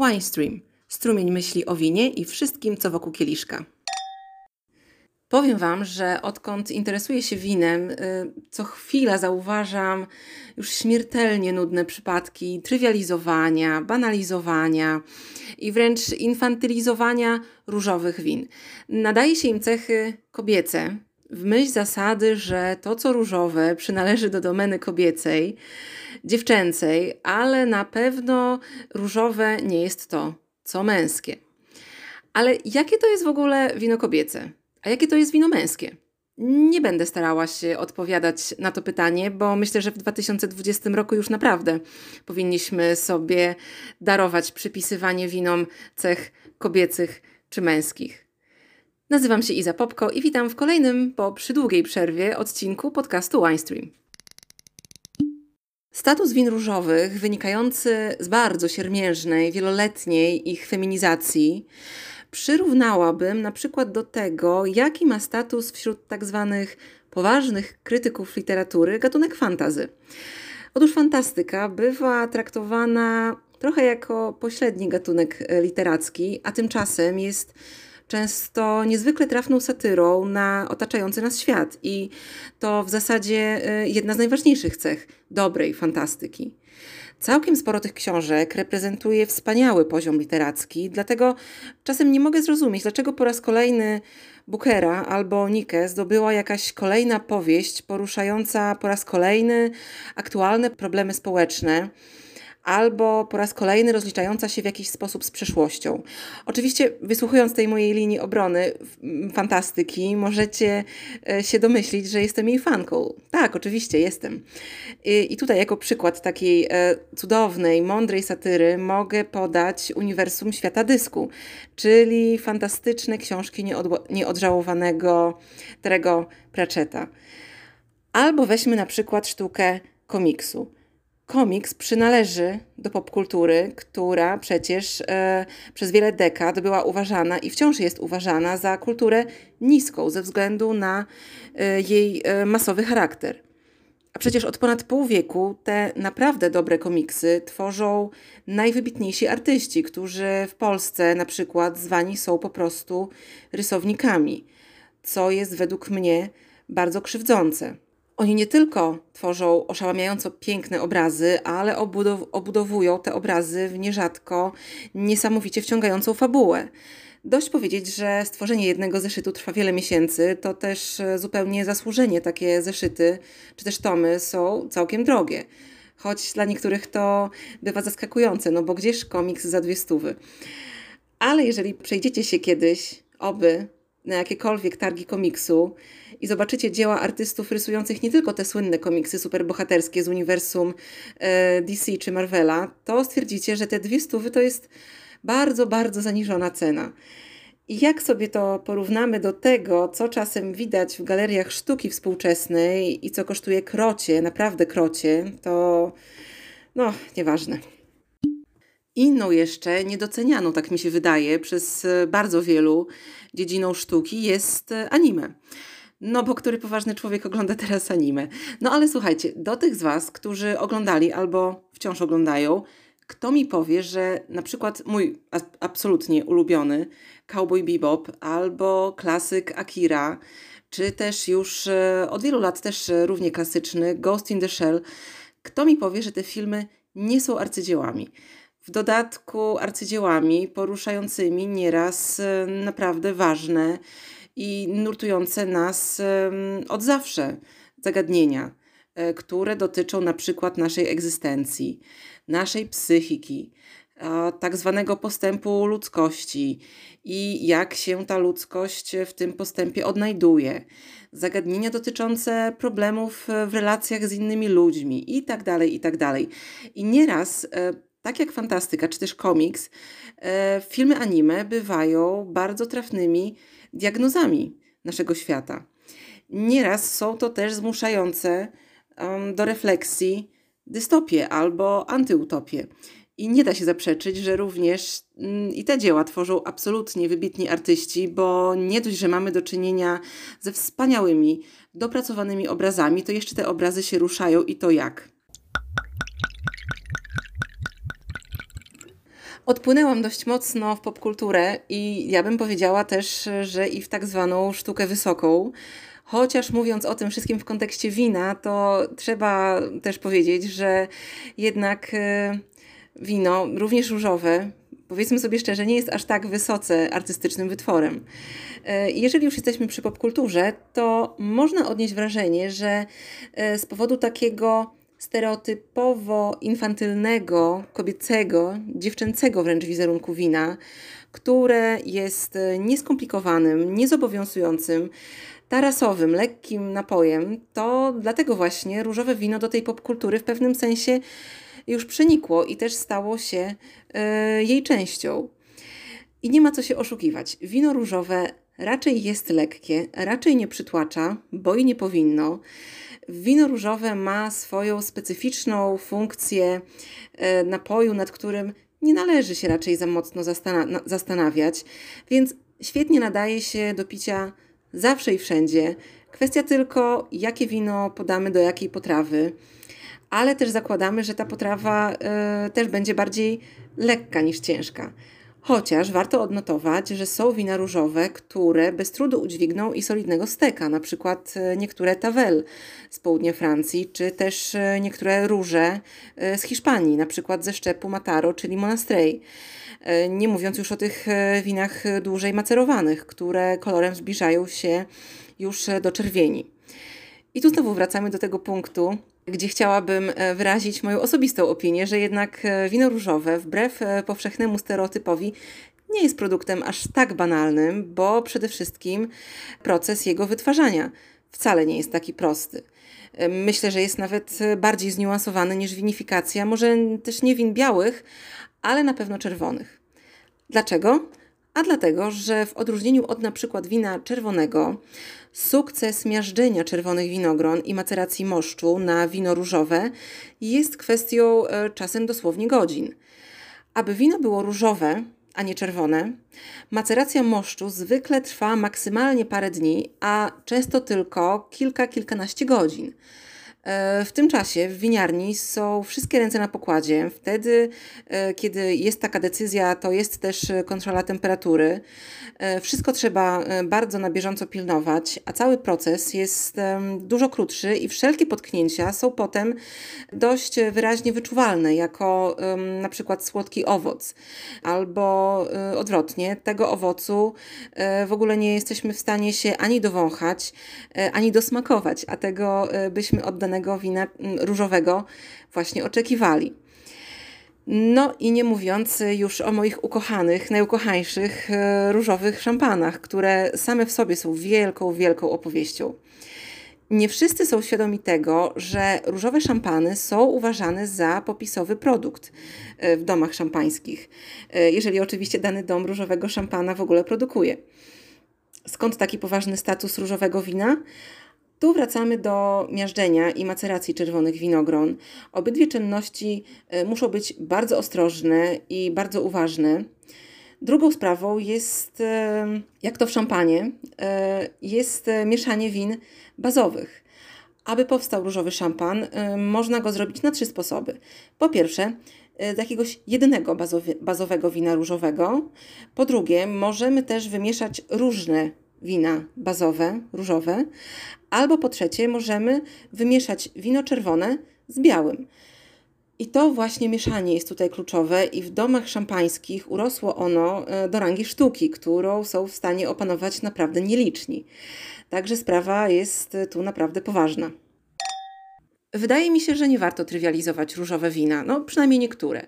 Winestream, strumień myśli o winie i wszystkim, co wokół kieliszka. Powiem Wam, że odkąd interesuję się winem, y, co chwila zauważam już śmiertelnie nudne przypadki trywializowania, banalizowania i wręcz infantylizowania różowych win. Nadaje się im cechy kobiece, w myśl zasady, że to, co różowe, przynależy do domeny kobiecej, dziewczęcej, ale na pewno różowe nie jest to, co męskie. Ale jakie to jest w ogóle wino kobiece? A jakie to jest wino męskie? Nie będę starała się odpowiadać na to pytanie, bo myślę, że w 2020 roku już naprawdę powinniśmy sobie darować przypisywanie winom cech kobiecych czy męskich. Nazywam się Iza Popko i witam w kolejnym, po przydługiej przerwie, odcinku podcastu Winestream. Status win różowych, wynikający z bardzo siermiężnej, wieloletniej ich feminizacji, przyrównałabym na przykład do tego, jaki ma status wśród tak zwanych poważnych krytyków literatury gatunek fantazy. Otóż fantastyka bywa traktowana trochę jako pośredni gatunek literacki, a tymczasem jest często niezwykle trafną satyrą na otaczający nas świat i to w zasadzie y, jedna z najważniejszych cech dobrej fantastyki. Całkiem sporo tych książek reprezentuje wspaniały poziom literacki, dlatego czasem nie mogę zrozumieć, dlaczego po raz kolejny Bookera albo Nike zdobyła jakaś kolejna powieść poruszająca po raz kolejny aktualne problemy społeczne albo po raz kolejny rozliczająca się w jakiś sposób z przeszłością. Oczywiście, wysłuchując tej mojej linii obrony fantastyki, możecie e, się domyślić, że jestem jej fanką. Tak, oczywiście jestem. I tutaj, jako przykład takiej e, cudownej, mądrej satyry, mogę podać uniwersum świata dysku, czyli fantastyczne książki nieodżałowanego Terego Pratchetta. Albo weźmy na przykład sztukę komiksu komiks przynależy do popkultury, która przecież e, przez wiele dekad była uważana i wciąż jest uważana za kulturę niską ze względu na e, jej e, masowy charakter. A przecież od ponad pół wieku te naprawdę dobre komiksy tworzą najwybitniejsi artyści, którzy w Polsce na przykład zwani są po prostu rysownikami, co jest według mnie bardzo krzywdzące. Oni nie tylko tworzą oszałamiająco piękne obrazy, ale obudow obudowują te obrazy w nierzadko niesamowicie wciągającą fabułę. Dość powiedzieć, że stworzenie jednego zeszytu trwa wiele miesięcy, to też e, zupełnie zasłużenie takie zeszyty czy też tomy są całkiem drogie. Choć dla niektórych to bywa zaskakujące, no bo gdzież komiks za dwie stówy. Ale jeżeli przejdziecie się kiedyś, oby, na jakiekolwiek targi komiksu, i zobaczycie dzieła artystów rysujących nie tylko te słynne komiksy superbohaterskie z uniwersum e, DC czy Marvela, to stwierdzicie, że te dwie stówy to jest bardzo, bardzo zaniżona cena. I jak sobie to porównamy do tego, co czasem widać w galeriach sztuki współczesnej i co kosztuje krocie, naprawdę krocie, to no, nieważne. Inną jeszcze, niedocenianą, tak mi się wydaje, przez bardzo wielu dziedziną sztuki jest anime. No bo który poważny człowiek ogląda teraz anime? No ale słuchajcie, do tych z Was, którzy oglądali albo wciąż oglądają, kto mi powie, że na przykład mój absolutnie ulubiony Cowboy Bebop albo klasyk Akira, czy też już e, od wielu lat też równie klasyczny Ghost in the Shell, kto mi powie, że te filmy nie są arcydziełami? W dodatku arcydziełami poruszającymi nieraz e, naprawdę ważne i nurtujące nas od zawsze zagadnienia, e, które dotyczą na przykład naszej egzystencji, naszej psychiki, tak zwanego postępu ludzkości i jak się ta ludzkość w tym postępie odnajduje, zagadnienia dotyczące problemów w relacjach z innymi ludźmi i tak dalej, i tak dalej. I nieraz, e, tak jak fantastyka czy też komiks, e, filmy anime bywają bardzo trafnymi diagnozami naszego świata. Nieraz są to też zmuszające um, do refleksji dystopie albo antyutopie. I nie da się zaprzeczyć, że również mm, i te dzieła tworzą absolutnie wybitni artyści, bo nie dość, że mamy do czynienia ze wspaniałymi, dopracowanymi obrazami, to jeszcze te obrazy się ruszają i to jak. Odpłynęłam dość mocno w popkulturę i ja bym powiedziała też, że i w tak zwaną sztukę wysoką. Chociaż mówiąc o tym wszystkim w kontekście wina, to trzeba też powiedzieć, że jednak e, wino, również różowe, powiedzmy sobie szczerze, nie jest aż tak wysoce artystycznym wytworem. E, jeżeli już jesteśmy przy popkulturze, to można odnieść wrażenie, że e, z powodu takiego stereotypowo infantylnego, kobiecego, dziewczęcego wręcz wizerunku wina, które jest e, nieskomplikowanym, niezobowiązującym, tarasowym, lekkim napojem, to dlatego właśnie różowe wino do tej popkultury w pewnym sensie już przenikło i też stało się y, jej częścią. I nie ma co się oszukiwać. Wino różowe raczej jest lekkie, raczej nie przytłacza, bo i nie powinno. Wino różowe ma swoją specyficzną funkcję y, napoju, nad którym nie należy się raczej za mocno zastanawiać, więc świetnie nadaje się do picia zawsze i wszędzie. Kwestia tylko, jakie wino podamy do jakiej potrawy ale też zakładamy, że ta potrawa y, też będzie bardziej lekka niż ciężka. Chociaż warto odnotować, że są wina różowe, które bez trudu udźwigną i solidnego steka, na przykład y, niektóre Tavel z południa Francji, czy też y, niektóre róże z Hiszpanii, na przykład ze szczepu Mataro, czyli Monastrey. Nie mówiąc już o tych winach dłużej macerowanych, które kolorem zbliżają się już do czerwieni. I tu znowu wracamy do tego punktu, gdzie chciałabym e, wyrazić moją osobistą opinię, że jednak e, wino różowe, wbrew e, powszechnemu stereotypowi, nie jest produktem aż tak banalnym, bo przede wszystkim proces jego wytwarzania wcale nie jest taki prosty. Myślę, że jest nawet bardziej zniuansowany niż winifikacja, może też nie win białych, ale na pewno czerwonych. Dlaczego? A dlatego, że w odróżnieniu od na przykład wina czerwonego, Sukces miażdżenia czerwonych winogron i maceracji moszczu na wino różowe jest kwestią e, czasem dosłownie godzin. Aby wino było różowe, a nie czerwone, maceracja moszczu zwykle trwa maksymalnie parę dni, a często tylko kilka, kilkanaście godzin. E, w tym czasie w winiarni są wszystkie ręce na pokładzie. Wtedy, e, kiedy jest taka decyzja, to jest też kontrola temperatury. E, wszystko trzeba bardzo na bieżąco pilnować, a cały proces jest dużo krótszy i wszelkie potknięcia są potem dość wyraźnie wyczuwalne, jako na przykład słodki owoc, albo odwrotnie, tego owocu w ogóle nie jesteśmy w stanie się ani dowąchać, ani dosmakować, a tego byśmy oddali danego wina mm, różowego właśnie oczekiwali. No i nie mówiąc już o moich ukochanych, najukochańszych e, różowych szampanach, które same w sobie są wielką, wielką opowieścią. Nie wszyscy są świadomi tego, że różowe szampany są uważane za popisowy produkt e, w domach szampańskich, e, jeżeli oczywiście dany dom różowego szampana w ogóle produkuje. Skąd taki poważny status różowego wina? Tu wracamy do miażdżenia i maceracji czerwonych winogron. Obydwie czynności e, muszą być bardzo ostrożne i bardzo uważne. Drugą sprawą jest, e, jak to w szampanie, e, jest mieszanie win bazowych. Aby powstał różowy szampan, można go zrobić na trzy sposoby. Po pierwsze, z jakiegoś jednego bazowego wina różowego. Po drugie, możemy też wymieszać różne wina bazowe, różowe, albo po trzecie możemy wymieszać wino czerwone z białym. I to właśnie mieszanie jest tutaj kluczowe i w domach szampańskich urosło ono e, do rangi sztuki, którą są w stanie opanować naprawdę nieliczni. Także sprawa jest tu naprawdę poważna. Wydaje mi się, że nie warto trywializować różowe wina, no przynajmniej niektóre.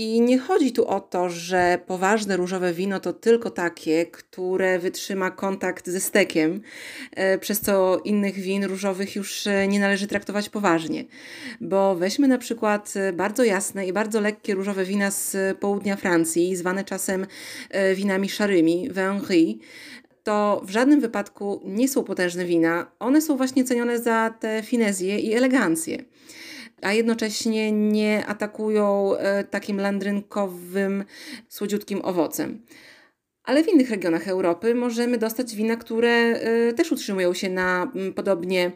I nie chodzi tu o to, że poważne różowe wino to tylko takie, które wytrzyma kontakt ze stekiem, e, przez co innych win różowych już e, nie należy traktować poważnie. Bo weźmy na przykład e, bardzo jasne i bardzo lekkie różowe wina z południa Francji, zwane czasem winami szarymi, vin to w żadnym wypadku nie są potężne wina. One są właśnie cenione za tę finezję i elegancję a jednocześnie nie atakują e, takim landrynkowym, słodziutkim owocem. ale w innych regionach Europy możemy dostać wina, które też utrzymują się na podobnie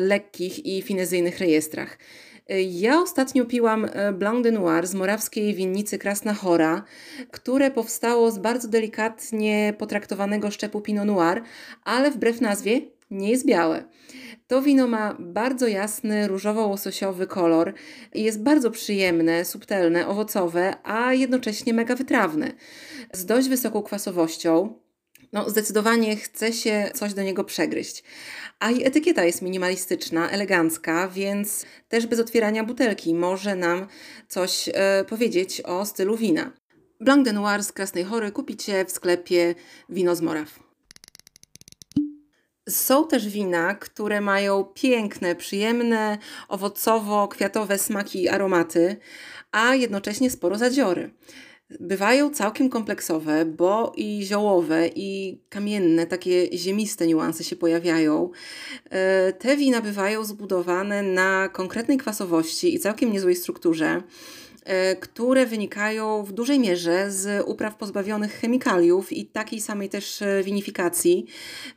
lekkich i finezyjnych rejestrach. Ja ostatnio piłam Blanc de Noir z morawskiej winnicy Krasna Chora, które powstało z bardzo delikatnie potraktowanego szczepu Pinot Noir, ale wbrew nazwie nie jest białe. To wino ma bardzo jasny, różowo-łososiowy kolor i jest bardzo przyjemne, subtelne, owocowe, a jednocześnie mega wytrawne. Z dość wysoką kwasowością, no, zdecydowanie chce się coś do niego przegryźć. A i etykieta jest minimalistyczna, elegancka, więc też bez otwierania butelki może nam coś e, powiedzieć o stylu wina. Blanc de Noir z Krasnej Chory kupicie w sklepie Wino z Moraw. Są też wina, które mają piękne, przyjemne, owocowo-kwiatowe smaki i aromaty, a jednocześnie sporo zadziory. Bywają całkiem kompleksowe, bo i ziołowe, i kamienne, takie ziemiste niuanse się pojawiają. E, te wina bywają zbudowane na konkretnej kwasowości i całkiem niezłej strukturze. E, które wynikają w dużej mierze z upraw pozbawionych chemikaliów i takiej samej też e, winifikacji,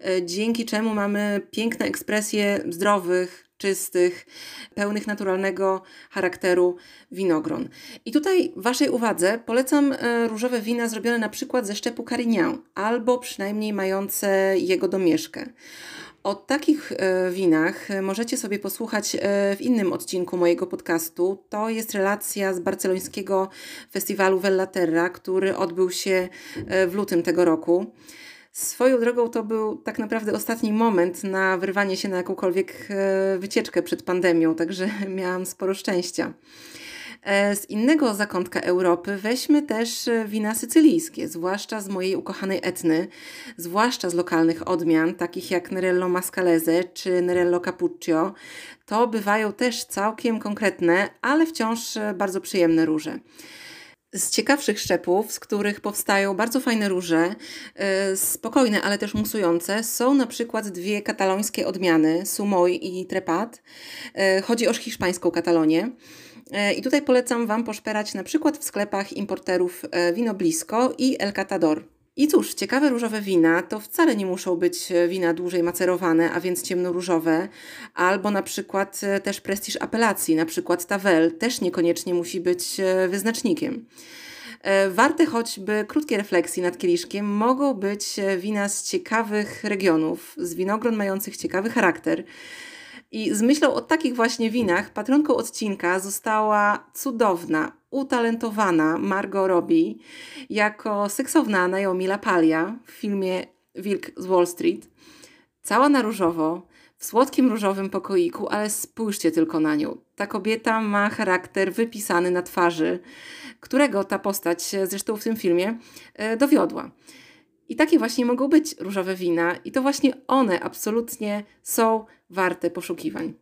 e, dzięki czemu mamy piękne ekspresje zdrowych, czystych, pełnych naturalnego charakteru winogron. I tutaj Waszej uwadze polecam różowe wina zrobione na przykład ze szczepu Carignan albo przynajmniej mające jego domieszkę. O takich e, winach możecie sobie posłuchać e, w innym odcinku mojego podcastu. To jest relacja z barcelońskiego festiwalu Vella Terra, który odbył się e, w lutym tego roku. Swoją drogą to był tak naprawdę ostatni moment na wyrwanie się na jakąkolwiek wycieczkę przed pandemią, także miałam sporo szczęścia. E, z innego zakątka Europy weźmy też e, wina sycylijskie, zwłaszcza z mojej ukochanej Etny, zwłaszcza z lokalnych odmian, takich jak Nerello Mascalese czy Nerello Cappuccio. To bywają też całkiem konkretne, ale wciąż e, bardzo przyjemne róże. Z ciekawszych szczepów, z których powstają bardzo fajne róże, spokojne, ale też musujące, są na przykład dwie katalońskie odmiany, Sumoy i Trepat. chodzi o hiszpańską Katalonię. E, I tutaj polecam Wam poszperać na przykład w sklepach importerów e, Wino Blisko i El Catador. I cóż, ciekawe różowe wina to wcale nie muszą być e, wina dłużej macerowane, a więc ciemnoróżowe, albo na przykład też prestiż apelacji, na przykład Tavel, też niekoniecznie musi być wyznacznikiem. Warte choćby krótkie refleksji nad kieliszkiem mogą być wina z ciekawych regionów, z winogron mających ciekawy charakter, i z myślą o takich właśnie winach patronką odcinka została cudowna, utalentowana Margot Robbie jako seksowna Naomi Lapalia w filmie Wilk z Wall Street. Cała na różowo, w słodkim różowym pokoiku, ale spójrzcie tylko na nią. Ta kobieta ma charakter wypisany na twarzy, którego ta postać zresztą w tym filmie e, dowiodła. I takie właśnie mogą być różowe wina, i to właśnie one absolutnie są warte poszukiwań.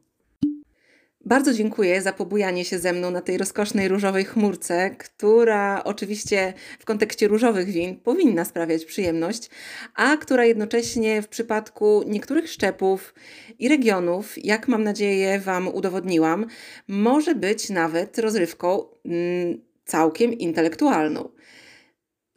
Bardzo dziękuję za pobujanie się ze mną na tej rozkosznej różowej chmurce, która oczywiście w kontekście różowych win powinna sprawiać przyjemność, a która jednocześnie w przypadku niektórych szczepów i regionów, jak mam nadzieję Wam udowodniłam, może być nawet rozrywką mm, całkiem intelektualną.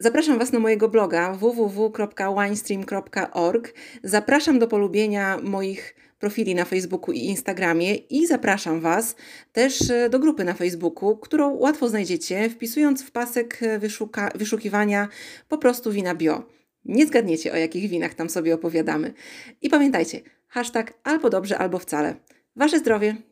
Zapraszam Was na mojego bloga www.winestream.org. Zapraszam do polubienia moich profili na Facebooku i Instagramie i zapraszam Was też e, do grupy na Facebooku, którą łatwo znajdziecie wpisując w pasek wyszuka, wyszukiwania po prostu wina bio. Nie zgadniecie o jakich winach tam sobie opowiadamy. I pamiętajcie, hashtag albo dobrze, albo wcale. Wasze zdrowie!